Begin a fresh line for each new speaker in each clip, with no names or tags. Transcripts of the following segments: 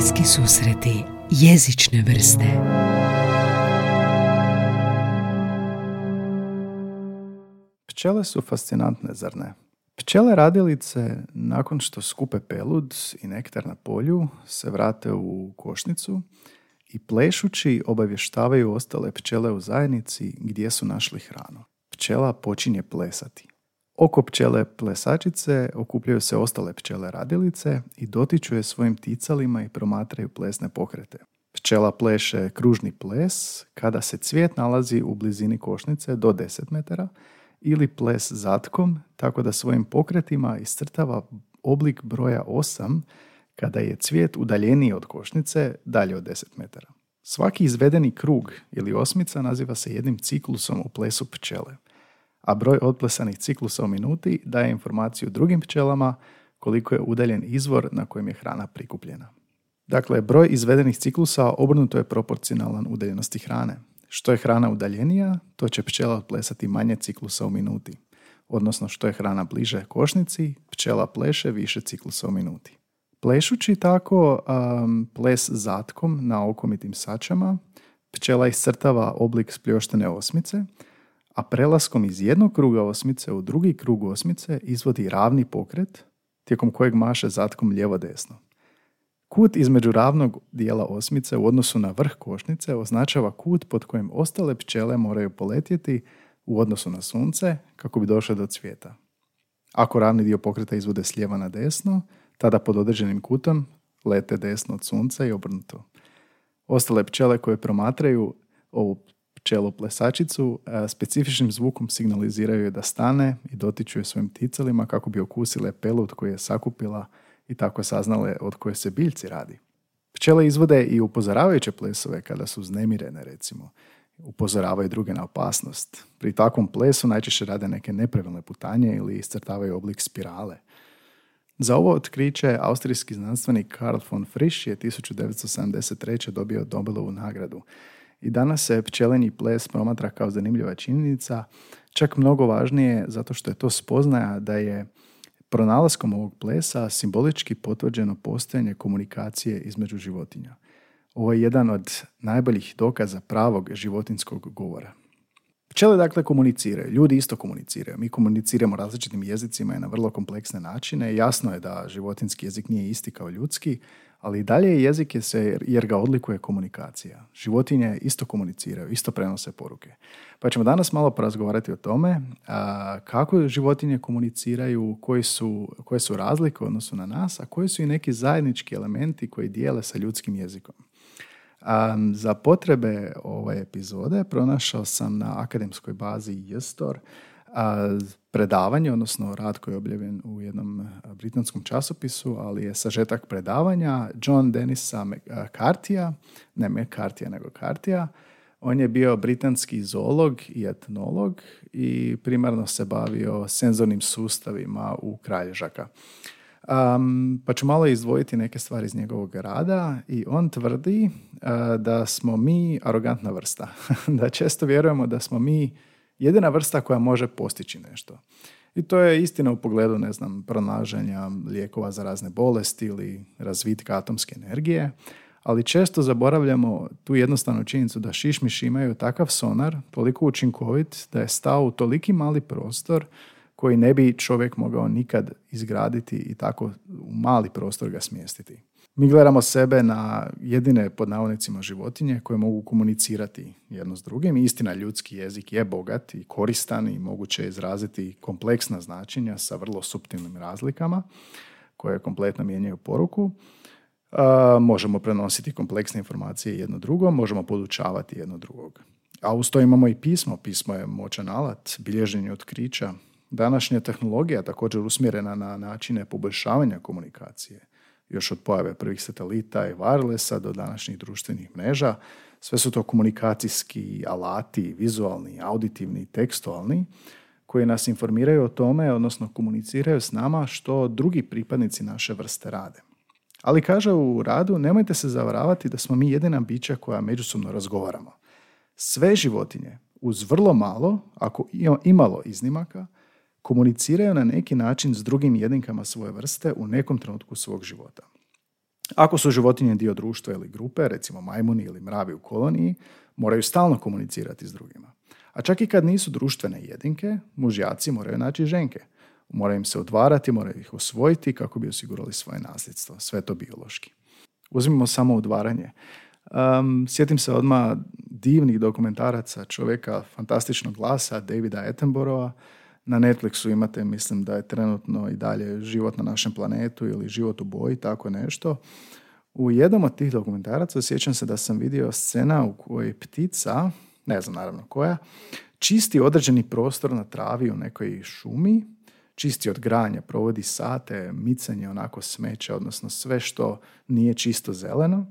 Bliski susreti jezične vrste
Pčele su fascinantne, zar ne? Pčele radilice, nakon što skupe pelud i nektar na polju, se vrate u košnicu i plešući obavještavaju ostale pčele u zajednici gdje su našli hranu. Pčela počinje plesati. Oko pčele plesačice okupljaju se ostale pčele radilice i dotiču je svojim ticalima i promatraju plesne pokrete. Pčela pleše kružni ples kada se cvijet nalazi u blizini košnice do 10 metara ili ples zatkom tako da svojim pokretima iscrtava oblik broja 8 kada je cvijet udaljeniji od košnice dalje od 10 metara. Svaki izvedeni krug ili osmica naziva se jednim ciklusom u plesu pčele – a broj otplesanih ciklusa u minuti daje informaciju drugim pčelama koliko je udaljen izvor na kojem je hrana prikupljena. Dakle, broj izvedenih ciklusa obrnuto je proporcionalan udaljenosti hrane. Što je hrana udaljenija, to će pčela otplesati manje ciklusa u minuti. Odnosno, što je hrana bliže košnici, pčela pleše više ciklusa u minuti. Plešući tako um, ples zatkom na okomitim sačama, pčela iscrtava oblik spljoštene osmice – a prelaskom iz jednog kruga osmice u drugi krug osmice izvodi ravni pokret tijekom kojeg maše zatkom lijevo-desno. Kut između ravnog dijela osmice u odnosu na vrh košnice označava kut pod kojim ostale pčele moraju poletjeti u odnosu na sunce kako bi došle do cvijeta. Ako ravni dio pokreta izvode s lijeva na desno, tada pod određenim kutom lete desno od sunca i obrnuto. Ostale pčele koje promatraju ovu pčelu plesačicu e, specifičnim zvukom signaliziraju je da stane i dotiču je svojim ticalima kako bi okusile pelut koji je sakupila i tako saznale od koje se biljci radi. Pčele izvode i upozoravajuće plesove kada su znemirene recimo. Upozoravaju druge na opasnost. Pri takvom plesu najčešće rade neke nepravilne putanje ili iscrtavaju oblik spirale. Za ovo otkriće austrijski znanstvenik Karl von Frisch je 1973. dobio Nobelovu nagradu i danas se pčeleni ples promatra kao zanimljiva činjenica, čak mnogo važnije zato što je to spoznaja da je pronalaskom ovog plesa simbolički potvrđeno postojanje komunikacije između životinja. Ovo je jedan od najboljih dokaza pravog životinskog govora. Pčele dakle komuniciraju, ljudi isto komuniciraju. Mi komuniciramo različitim jezicima i na vrlo kompleksne načine. Jasno je da životinski jezik nije isti kao ljudski, ali i dalje jezik je se, jer ga odlikuje komunikacija. Životinje isto komuniciraju, isto prenose poruke. Pa ćemo danas malo porazgovarati o tome a, kako životinje komuniciraju, koji su, koje su razlike u odnosu na nas, a koji su i neki zajednički elementi koji dijele sa ljudskim jezikom. A, za potrebe ove epizode pronašao sam na akademskoj bazi Jestor a, predavanje, odnosno rad koji je objavljen u jednom britanskom časopisu, ali je sažetak predavanja John Denisa Cartija, ne McCartija nego Cartija. On je bio britanski zoolog i etnolog i primarno se bavio senzornim sustavima u kralježaka. Um, pa ću malo izdvojiti neke stvari iz njegovog rada i on tvrdi da smo mi arogantna vrsta. da često vjerujemo da smo mi jedina vrsta koja može postići nešto. I to je istina u pogledu, ne znam, pronalaženja lijekova za razne bolesti ili razvitka atomske energije, ali često zaboravljamo tu jednostavnu činjenicu da šišmiši imaju takav sonar, toliko učinkovit da je stao u toliki mali prostor koji ne bi čovjek mogao nikad izgraditi i tako u mali prostor ga smjestiti. Mi gledamo sebe na jedine pod navodnicima životinje koje mogu komunicirati jedno s drugim. Istina, ljudski jezik je bogat i koristan i moguće je izraziti kompleksna značenja sa vrlo suptilnim razlikama koje kompletno mijenjaju poruku. možemo prenositi kompleksne informacije jedno drugo, možemo podučavati jedno drugog. A uz to imamo i pismo. Pismo je moćan alat, bilježenje otkrića. Današnja tehnologija također usmjerena na načine poboljšavanja komunikacije još od pojave prvih satelita i wirelessa do današnjih društvenih mreža. Sve su to komunikacijski alati, vizualni, auditivni, tekstualni, koji nas informiraju o tome, odnosno komuniciraju s nama što drugi pripadnici naše vrste rade. Ali kaže u radu, nemojte se zavaravati da smo mi jedina bića koja međusobno razgovaramo. Sve životinje, uz vrlo malo, ako imalo iznimaka, komuniciraju na neki način s drugim jedinkama svoje vrste u nekom trenutku svog života. Ako su životinje dio društva ili grupe, recimo majmuni ili mravi u koloniji, moraju stalno komunicirati s drugima. A čak i kad nisu društvene jedinke, mužjaci moraju naći ženke. Moraju im se odvarati, moraju ih osvojiti kako bi osigurali svoje nasljedstvo. Sve to biološki. Uzmimo samo udvaranje. Um, sjetim se odmah divnih dokumentaraca čovjeka fantastičnog glasa Davida Attenborougha. Na Netflixu imate, mislim da je trenutno i dalje život na našem planetu ili život u boji, tako nešto. U jednom od tih dokumentaraca sjećam se da sam vidio scena u kojoj ptica, ne znam naravno koja, čisti određeni prostor na travi u nekoj šumi, čisti od granja, provodi sate, micanje onako smeća, odnosno sve što nije čisto zeleno,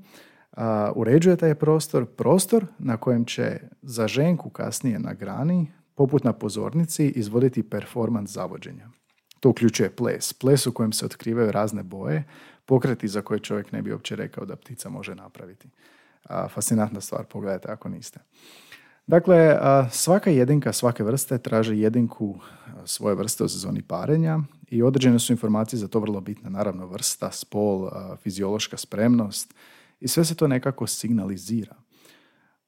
uređuje taj prostor, prostor na kojem će za ženku kasnije na grani, poput na pozornici, izvoditi performans zavođenja. To uključuje ples, ples u kojem se otkrivaju razne boje, pokreti za koje čovjek ne bi uopće rekao da ptica može napraviti. fascinantna stvar, pogledajte ako niste. Dakle, svaka jedinka svake vrste traži jedinku svoje vrste u sezoni parenja i određene su informacije za to vrlo bitne. Naravno, vrsta, spol, fiziološka spremnost i sve se to nekako signalizira.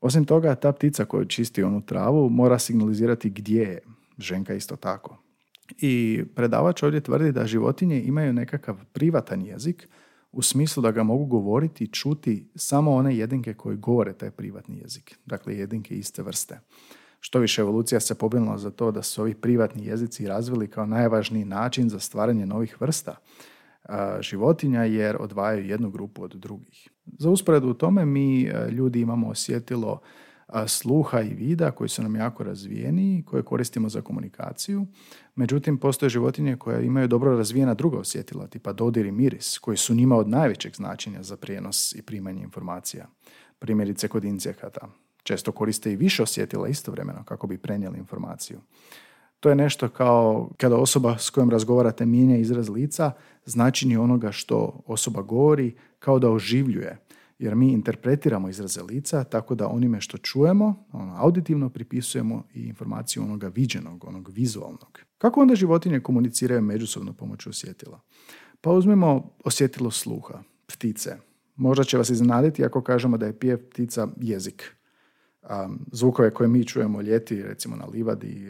Osim toga, ta ptica koja čisti onu travu mora signalizirati gdje je. Ženka isto tako. I predavač ovdje tvrdi da životinje imaju nekakav privatan jezik u smislu da ga mogu govoriti i čuti samo one jedinke koje govore taj privatni jezik. Dakle, jedinke iste vrste. Što više evolucija se pobrinula za to da su ovi privatni jezici razvili kao najvažniji način za stvaranje novih vrsta životinja jer odvajaju jednu grupu od drugih. Za usporedu u tome mi ljudi imamo osjetilo sluha i vida koji su nam jako razvijeni, koje koristimo za komunikaciju. Međutim, postoje životinje koje imaju dobro razvijena druga osjetila, tipa dodir i miris, koji su njima od najvećeg značenja za prijenos i primanje informacija. Primjerice kod insekata. Često koriste i više osjetila istovremeno kako bi prenijeli informaciju. To je nešto kao kada osoba s kojom razgovarate mijenja izraz lica, značenje onoga što osoba govori kao da oživljuje jer mi interpretiramo izraze lica tako da onime što čujemo, ono, auditivno pripisujemo i informaciju onoga viđenog, onog vizualnog. Kako onda životinje komuniciraju međusobno pomoću osjetila? Pa uzmemo osjetilo sluha, ptice. Možda će vas iznaditi ako kažemo da je pijev ptica jezik. Um, zvukove koje mi čujemo ljeti, recimo na livadi,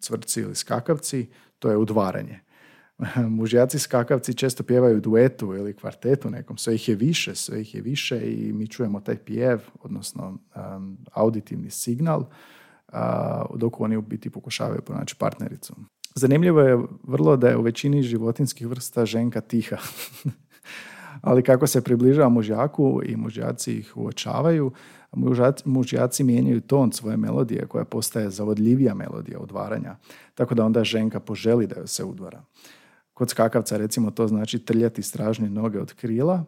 cvrci ili skakavci, to je udvaranje. mužjaci skakavci često pjevaju duetu ili kvartetu nekom, sve ih je više, sve ih je više i mi čujemo taj pjev, odnosno um, auditivni signal, uh, dok oni u biti pokušavaju pronaći partnericu. Zanimljivo je vrlo da je u većini životinskih vrsta ženka tiha. Ali kako se približava mužjaku i mužjaci ih uočavaju, mužjaci mijenjaju ton svoje melodije koja postaje zavodljivija melodija odvaranja, tako da onda ženka poželi da joj se udvara. Kod skakavca recimo to znači trljati stražnje noge od krila,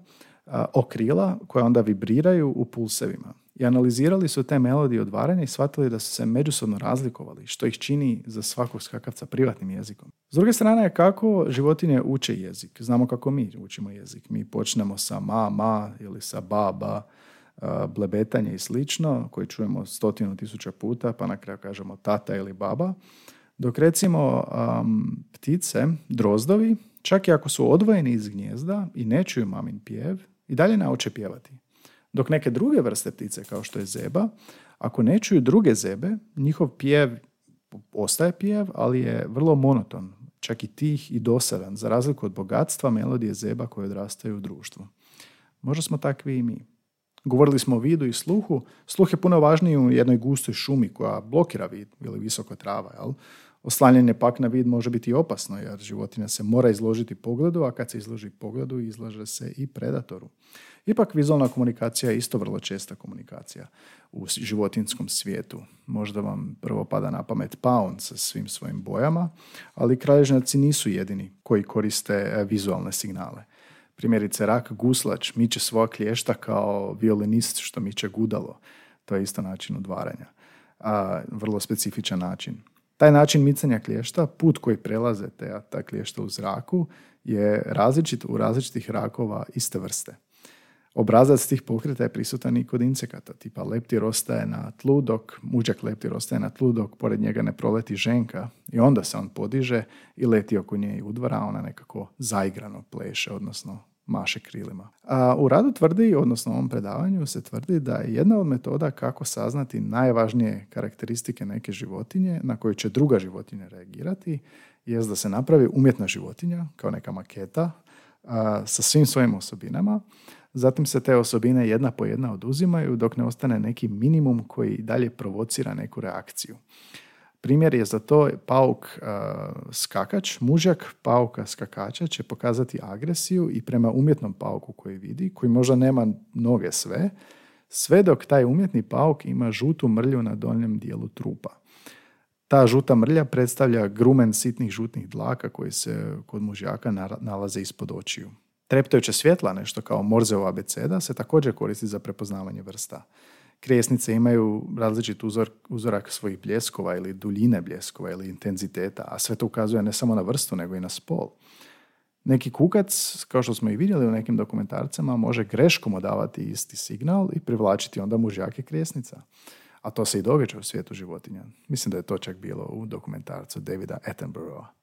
o krila koje onda vibriraju u pulsevima. I analizirali su te melodije odvaranja i shvatili da su se međusobno razlikovali, što ih čini za svakog skakavca privatnim jezikom. S druge strane, kako životinje uče jezik? Znamo kako mi učimo jezik. Mi počnemo sa ma, ma ili sa ba, ba, blebetanje i slično, koji čujemo stotinu tisuća puta, pa na kraju kažemo tata ili baba. Dok recimo um, ptice, drozdovi, čak i ako su odvojeni iz gnjezda i ne čuju mamin pjev, i dalje nauče pjevati. Dok neke druge vrste ptice, kao što je zeba, ako ne čuju druge zebe, njihov pjev ostaje pjev, ali je vrlo monoton, čak i tih i dosadan, za razliku od bogatstva melodije zeba koje odrastaju u društvu. Možda smo takvi i mi. Govorili smo o vidu i sluhu. Sluh je puno važniji u jednoj gustoj šumi koja blokira vid ili visoko trava. Jel? Oslanjanje pak na vid može biti opasno jer životinja se mora izložiti pogledu, a kad se izloži pogledu izlaže se i predatoru. Ipak vizualna komunikacija je isto vrlo česta komunikacija u životinskom svijetu. Možda vam prvo pada na pamet paun sa svim svojim bojama, ali kralježnjaci nisu jedini koji koriste e, vizualne signale. Primjerice, rak guslač miče svoja klješta kao violinist što miče gudalo. To je isto način udvaranja. Vrlo specifičan način. Taj način micanja klješta, put koji prelaze te, ta klješta u zraku, je različit u različitih rakova iste vrste. Obrazac tih pokreta je prisutan i kod insekata, tipa leptir ostaje na tlu dok, muđak leptir ostaje na tlu dok pored njega ne proleti ženka i onda se on podiže i leti oko nje i udvara, ona nekako zaigrano pleše, odnosno maše krilima. A u radu tvrdi, odnosno u ovom predavanju se tvrdi da je jedna od metoda kako saznati najvažnije karakteristike neke životinje na koju će druga životinja reagirati je da se napravi umjetna životinja, kao neka maketa, sa svim svojim osobinama. Zatim se te osobine jedna po jedna oduzimaju dok ne ostane neki minimum koji dalje provocira neku reakciju. Primjer je za to pauk skakač, mužak pauka skakača će pokazati agresiju i prema umjetnom pauku koji vidi, koji možda nema noge sve, sve dok taj umjetni pauk ima žutu mrlju na donjem dijelu trupa. Ta žuta mrlja predstavlja grumen sitnih žutnih dlaka koji se kod mužjaka nalaze ispod očiju. Treptajuće svjetla, nešto kao Morzeo abeceda, se također koristi za prepoznavanje vrsta. Krijesnice imaju različit uzor, uzorak svojih bljeskova ili duljine bljeskova ili intenziteta, a sve to ukazuje ne samo na vrstu, nego i na spol. Neki kukac, kao što smo i vidjeli u nekim dokumentarcama, može greškom odavati isti signal i privlačiti onda mužjake krijesnica. A to se i događa u svijetu životinja. Mislim da je to čak bilo u dokumentarcu Davida Attenborougha.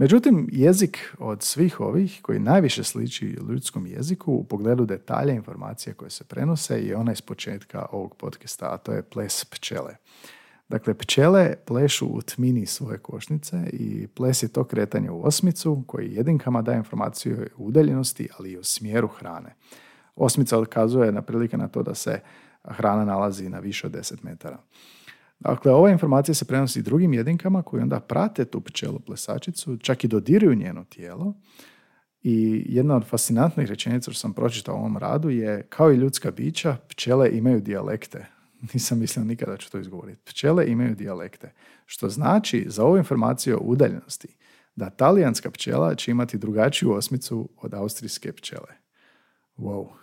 Međutim, jezik od svih ovih koji najviše sliči ljudskom jeziku u pogledu detalja informacija koje se prenose je ona iz početka ovog podcasta, a to je ples pčele. Dakle, pčele plešu u tmini svoje košnice i ples je to kretanje u osmicu koji jedinkama daje informaciju o udaljenosti, ali i o smjeru hrane. Osmica odkazuje na prilike na to da se hrana nalazi na više od 10 metara. Dakle, ova informacija se prenosi drugim jedinkama koji onda prate tu pčelu plesačicu, čak i dodiruju njeno tijelo. I jedna od fascinantnih rečenica što sam pročitao u ovom radu je kao i ljudska bića, pčele imaju dijalekte. Nisam mislio nikada ću to izgovoriti. Pčele imaju dijalekte. Što znači za ovu informaciju o udaljenosti da talijanska pčela će imati drugačiju osmicu od austrijske pčele. Wow.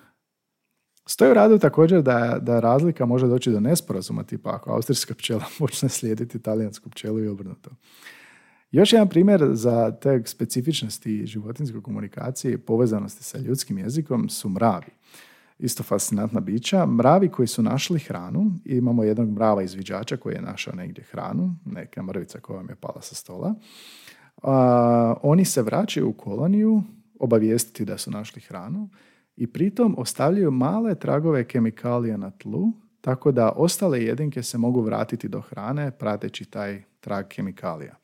Stoji u radu također da, da razlika može doći do nesporazuma, tipa ako austrijska pčela počne slijediti talijansku pčelu i obrnuto. Još jedan primjer za te specifičnosti životinske komunikacije i povezanosti sa ljudskim jezikom su mravi. Isto fascinantna bića. Mravi koji su našli hranu, imamo jednog mrava izviđača koji je našao negdje hranu, neka mrvica koja vam je pala sa stola. oni se vraćaju u koloniju obavijestiti da su našli hranu i pritom ostavljaju male tragove kemikalija na tlu, tako da ostale jedinke se mogu vratiti do hrane prateći taj trag kemikalija,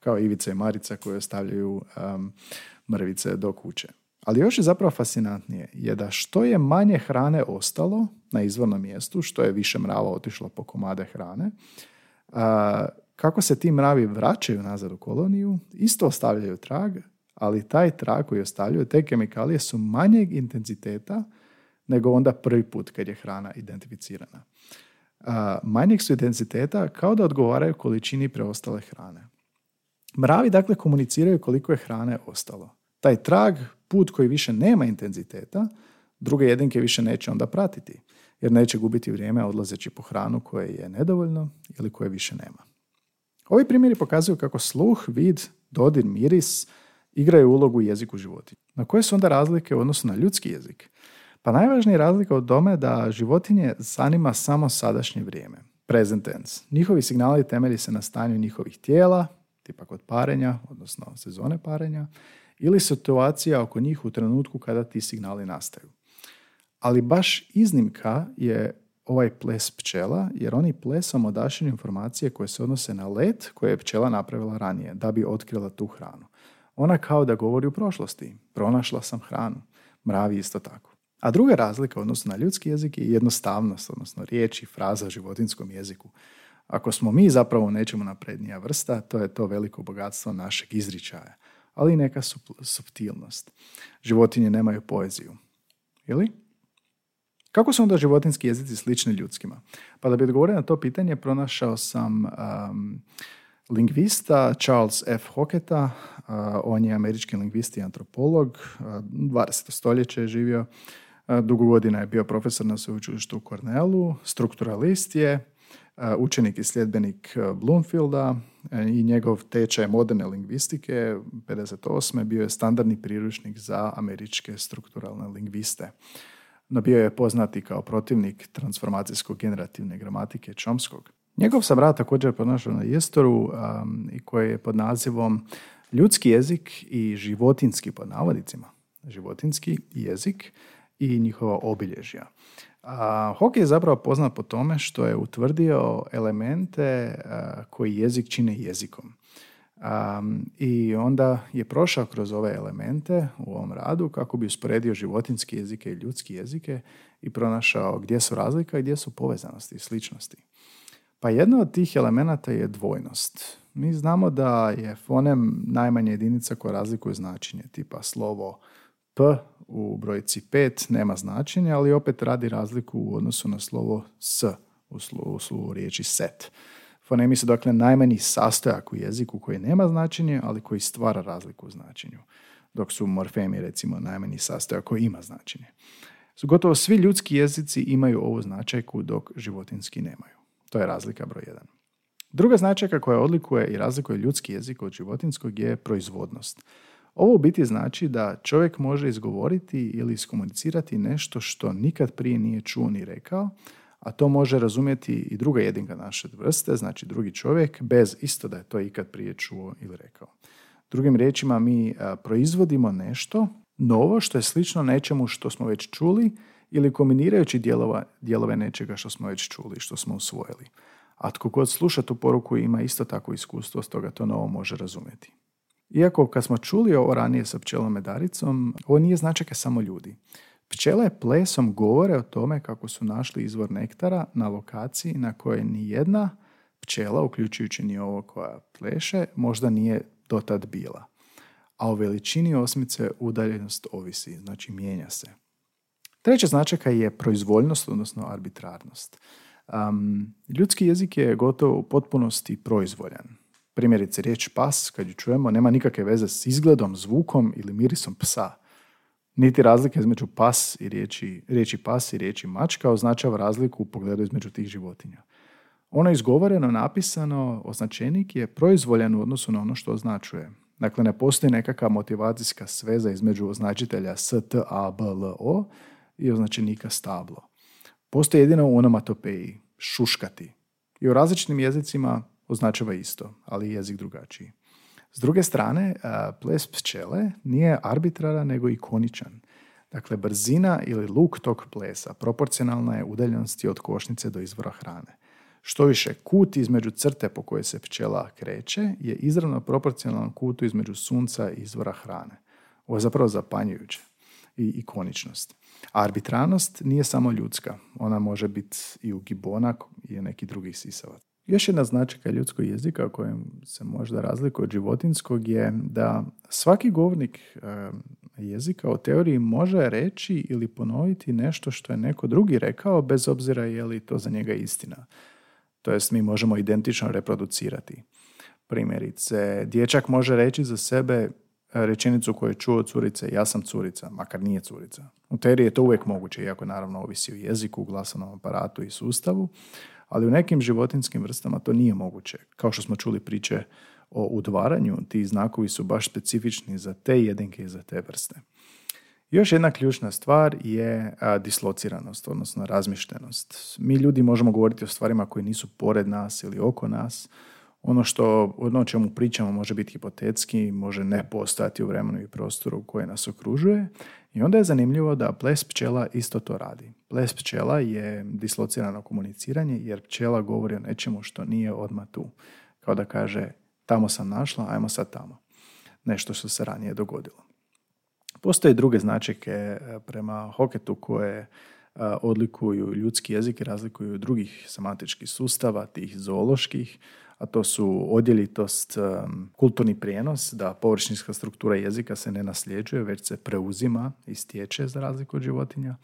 kao ivice i marica koje ostavljaju um, mrvice do kuće. Ali još je zapravo fascinantnije je da što je manje hrane ostalo na izvornom mjestu, što je više mrava otišlo po komade hrane, kako se ti mravi vraćaju nazad u koloniju, isto ostavljaju trag, ali taj trag koji ostavljaju, te kemikalije su manjeg intenziteta nego onda prvi put kad je hrana identificirana. manjeg su intenziteta kao da odgovaraju količini preostale hrane. Mravi dakle komuniciraju koliko je hrane ostalo. Taj trag, put koji više nema intenziteta, druge jedinke više neće onda pratiti, jer neće gubiti vrijeme odlazeći po hranu koje je nedovoljno ili koje više nema. Ovi primjeri pokazuju kako sluh, vid, dodir, miris igraju ulogu u jeziku životinja. Na koje su onda razlike u odnosu na ljudski jezik? Pa najvažnija razlika od tome da životinje zanima samo sadašnje vrijeme, present tense. Njihovi signali temelji se na stanju njihovih tijela, tipa kod parenja, odnosno sezone parenja, ili situacija oko njih u trenutku kada ti signali nastaju. Ali baš iznimka je ovaj ples pčela, jer oni plesom odašilju informacije koje se odnose na let koje je pčela napravila ranije, da bi otkrila tu hranu. Ona kao da govori u prošlosti. Pronašla sam hranu. Mravi isto tako. A druga razlika odnosno na ljudski jezik je jednostavnost, odnosno riječi, fraza u životinskom jeziku. Ako smo mi zapravo nečemu naprednija vrsta, to je to veliko bogatstvo našeg izričaja, ali i neka subtilnost. Životinje nemaju poeziju. Ili? Kako su onda životinski jezici slični ljudskima? Pa da bi odgovorio na to pitanje, pronašao sam um, lingvista Charles F. Hocketa, on je američki lingvist i antropolog, 20. stoljeće je živio, dugo godina je bio profesor na sveučilištu u Cornellu, strukturalist je, učenik i sljedbenik Bloomfielda i njegov tečaj moderne lingvistike 58. bio je standardni priručnik za američke strukturalne lingviste. No bio je poznati kao protivnik transformacijsko generativne gramatike Chomskog. Njegov sam rad također pronašao na Jestoru um, koji je pod nazivom Ljudski jezik i životinski pod navodicima. životinski jezik i njihova obilježja. A Hockey je zapravo poznat po tome što je utvrdio elemente koji jezik čine jezikom. I onda je prošao kroz ove elemente u ovom radu kako bi usporedio životinski jezike i ljudski jezike i pronašao gdje su razlika i gdje su povezanosti i sličnosti. Pa jedna od tih elemenata je dvojnost. Mi znamo da je fonem najmanja jedinica koja razlikuje značenje, tipa slovo P u brojici 5 nema značenja, ali opet radi razliku u odnosu na slovo S u slovu, riječi set. Fonemi su dakle najmanji sastojak u jeziku koji nema značenje, ali koji stvara razliku u značenju. Dok su morfemi recimo najmanji sastojak koji ima značenje. Gotovo svi ljudski jezici imaju ovu značajku dok životinski nemaju. To je razlika broj 1. Druga značajka koja odlikuje i razlikuje ljudski jezik od životinskog je proizvodnost. Ovo u biti znači da čovjek može izgovoriti ili iskomunicirati nešto što nikad prije nije čuo ni rekao, a to može razumjeti i druga jedinka naše vrste, znači drugi čovjek, bez isto da je to ikad prije čuo ili rekao. Drugim riječima, mi proizvodimo nešto novo što je slično nečemu što smo već čuli ili kombinirajući dijelova, dijelove nečega što smo već čuli, što smo usvojili. A tko god sluša tu poruku ima isto tako iskustvo, stoga to novo može razumjeti. Iako kad smo čuli ovo ranije sa pčelom medaricom, ovo nije značajka samo ljudi. Pčele plesom govore o tome kako su našli izvor nektara na lokaciji na kojoj ni jedna pčela, uključujući ni ovo koja pleše, možda nije dotad bila. A o veličini osmice udaljenost ovisi, znači mijenja se. Treća značajka je proizvoljnost, odnosno arbitrarnost. Um, ljudski jezik je gotovo u potpunosti proizvoljan. Primjerice, riječ pas, kad ju čujemo, nema nikakve veze s izgledom, zvukom ili mirisom psa. Niti razlike između pas i riječi, riječi pas i riječi mačka označava razliku u pogledu između tih životinja. Ono izgovoreno, napisano, označenik je proizvoljan u odnosu na ono što označuje. Dakle, ne postoji nekakva motivacijska sveza između označitelja S, T, A, B, L, O i označenika stablo. Postoji jedino u onomatopeji, šuškati. I u različitim jezicima označava isto, ali jezik drugačiji. S druge strane, ples pčele nije arbitraran nego ikoničan. Dakle, brzina ili luk tog plesa proporcionalna je udaljenosti od košnice do izvora hrane. Što više, kut između crte po kojoj se pčela kreće je izravno proporcionalan kutu između sunca i izvora hrane. Ovo je zapravo zapanjujuće i ikoničnost. Arbitranost nije samo ljudska. Ona može biti i u gibona i u neki drugi sisavac. Još jedna značajka ljudskog jezika kojem se možda razlikuje od životinskog je da svaki govornik jezika o teoriji može reći ili ponoviti nešto što je neko drugi rekao bez obzira je li to za njega istina. To jest mi možemo identično reproducirati. Primjerice, dječak može reći za sebe rečenicu koju je čuo od curice, ja sam curica, makar nije curica. U teoriji je to uvijek moguće, iako naravno ovisi o jeziku, glasanom aparatu i sustavu, ali u nekim životinskim vrstama to nije moguće. Kao što smo čuli priče o udvaranju, ti znakovi su baš specifični za te jedinke i za te vrste. Još jedna ključna stvar je dislociranost, odnosno razmištenost. Mi ljudi možemo govoriti o stvarima koje nisu pored nas ili oko nas, ono što ono o čemu pričamo može biti hipotetski, može ne postojati u vremenu i prostoru koje nas okružuje i onda je zanimljivo da ples pčela isto to radi. Ples pčela je dislocirano komuniciranje jer pčela govori o nečemu što nije odmah tu. Kao da kaže tamo sam našla, ajmo sad tamo. Nešto što se ranije dogodilo. Postoje druge značajke e, prema Hoketu koje e, odlikuju ljudski jezik i razlikuju drugih semantičkih sustava, tih zooloških, a to su odjelitost, kulturni prijenos, da površinska struktura jezika se ne nasljeđuje, već se preuzima i stječe za razliku od životinja,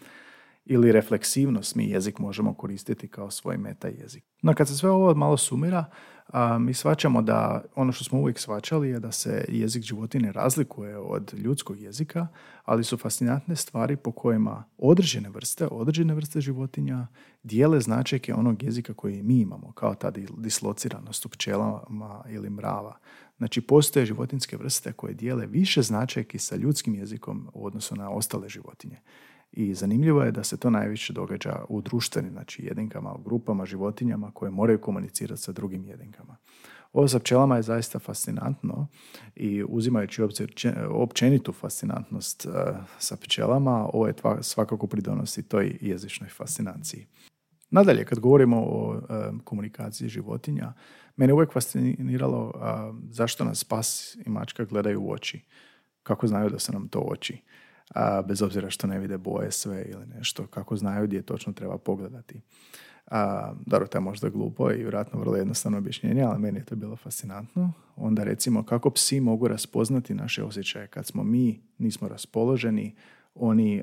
ili refleksivnost, mi jezik možemo koristiti kao svoj meta jezik. No kad se sve ovo malo sumira, a, mi svačamo da ono što smo uvijek svačali je da se jezik životine razlikuje od ljudskog jezika, ali su fascinantne stvari po kojima određene vrste, određene vrste životinja dijele značajke onog jezika koji mi imamo, kao ta dislociranost u pčelama ili mrava. Znači, postoje životinske vrste koje dijele više značajki sa ljudskim jezikom u odnosu na ostale životinje. I zanimljivo je da se to najviše događa u društvenim, znači jedinkama, u grupama, životinjama koje moraju komunicirati sa drugim jedinkama. Ovo sa pčelama je zaista fascinantno i uzimajući obzir općenitu fascinantnost uh, sa pčelama, ovo je svakako pridonosi toj jezičnoj fascinaciji. Nadalje, kad govorimo o uh, komunikaciji životinja, mene uvijek fasciniralo uh, zašto nas pas i mačka gledaju u oči. Kako znaju da su nam to oči. Bez obzira što ne vide boje sve ili nešto. Kako znaju gdje točno treba pogledati. A, dobro, to je možda glupo i vjerojatno vrlo jednostavno objašnjenje, ali meni je to bilo fascinantno. Onda recimo kako psi mogu raspoznati naše osjećaje kad smo mi nismo raspoloženi, oni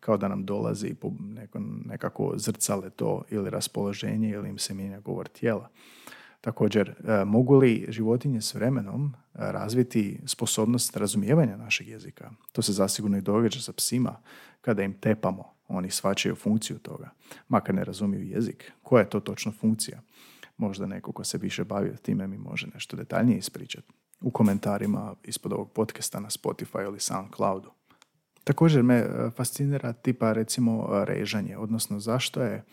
kao da nam dolazi po neko, nekako zrcale to ili raspoloženje ili im se mijenja govor tijela. Također, mogu li životinje s vremenom razviti sposobnost razumijevanja našeg jezika? To se zasigurno i događa sa psima kada im tepamo oni svačaju funkciju toga, makar ne razumiju jezik. Koja je to točno funkcija? Možda neko ko se više bavio time mi može nešto detaljnije ispričati u komentarima ispod ovog podcasta na Spotify ili SoundCloudu. Također me e, fascinira tipa recimo režanje, odnosno zašto je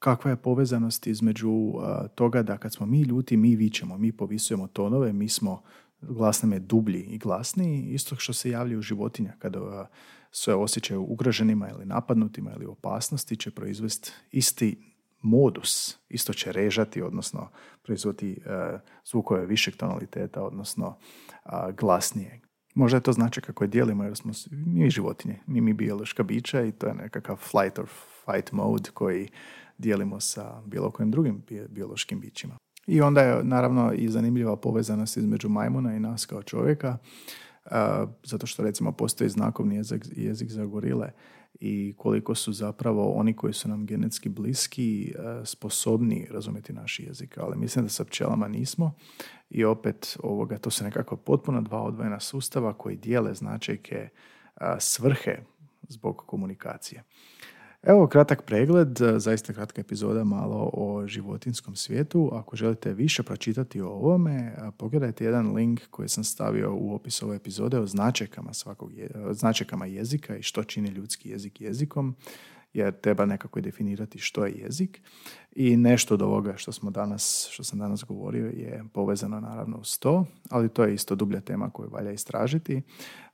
kakva je povezanost između toga da kad smo mi ljuti, mi vičemo, mi povisujemo tonove, mi smo glas nam je dublji i glasniji, isto što se javlja u životinja kada e, sve osjećaju ugroženima ili napadnutima ili opasnosti će proizvesti isti modus, isto će režati, odnosno proizvodi zvukove višeg tonaliteta, odnosno glasnije. Možda je to znači kako je dijelimo jer smo mi životinje, mi mi biološka bića i to je nekakav flight or fight mode koji dijelimo sa bilo kojim drugim biološkim bićima. I onda je naravno i zanimljiva povezanost između majmuna i nas kao čovjeka zato što recimo postoji znakovni jezik, jezik za gorile i koliko su zapravo oni koji su nam genetski bliski sposobni razumjeti naš jezik, ali mislim da sa pčelama nismo i opet ovoga, to su nekako potpuno dva odvojena sustava koji dijele značajke svrhe zbog komunikacije. Evo kratak pregled, e, zaista kratka epizoda malo o životinskom svijetu. Ako želite više pročitati o ovome, e, pogledajte jedan link koji sam stavio u opis ove epizode o značajkama, svakog je, značajkama jezika i što čini ljudski jezik jezikom jer treba nekako definirati što je jezik i nešto od ovoga što smo danas, što sam danas govorio je povezano naravno s to, ali to je isto dublja tema koju valja istražiti.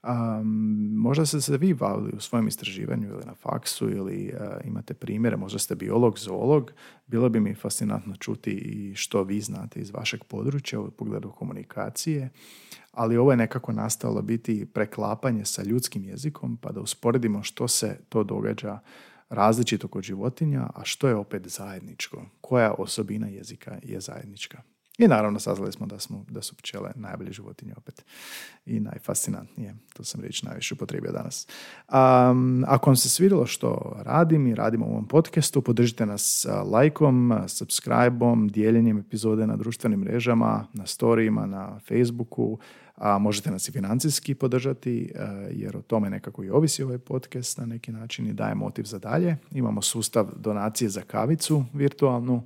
Um, možda ste se vi bavili u svojem istraživanju ili na faksu ili imate primjere, možda ste biolog, zoolog, bilo bi mi fascinantno čuti i što vi znate iz vašeg područja u pogledu komunikacije, ali ovo je nekako nastalo biti preklapanje sa ljudskim jezikom pa da usporedimo što se to događa različito kod životinja, a što je opet zajedničko? Koja osobina jezika je zajednička? I naravno saznali smo da, smo da su pčele najbolje životinje opet i najfascinantnije. To sam riječ najviše upotrijebio danas. Um, ako vam se svidjelo što radim i radimo u ovom podcastu, podržite nas lajkom, subscribeom, dijeljenjem epizode na društvenim mrežama, na storijima, na Facebooku, a možete nas i financijski podržati e, jer o tome nekako i ovisi ovaj podcast na neki način i daje motiv za dalje. Imamo sustav donacije za kavicu virtualnu.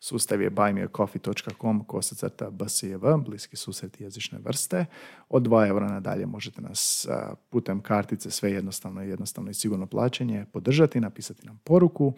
Sustav je buymeacoffee.com kosacrta bsjev, bliski susret jezične vrste. Od 2 eura nadalje možete nas e, putem kartice sve jednostavno, jednostavno i sigurno plaćanje podržati, napisati nam poruku.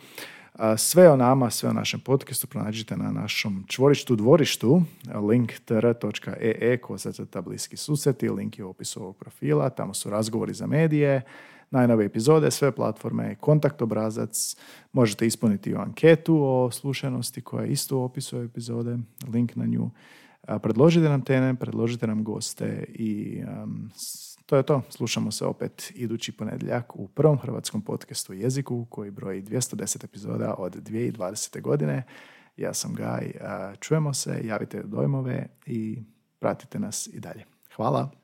Sve o nama, sve o našem podcastu pronađite na našom čvorištu dvorištu link.tr.ee kozacrta bliski susreti, link je u opisu ovog profila, tamo su razgovori za medije, najnove epizode, sve platforme, kontakt obrazac, možete ispuniti anketu o slušanosti koja je isto u opisu epizode, link na nju. Predložite nam teme, predložite nam goste i to je to. Slušamo se opet idući ponedjeljak u prvom hrvatskom podcastu jeziku koji broji 210 epizoda od 2020. godine. Ja sam Gaj. Čujemo se, javite dojmove i pratite nas i dalje. Hvala.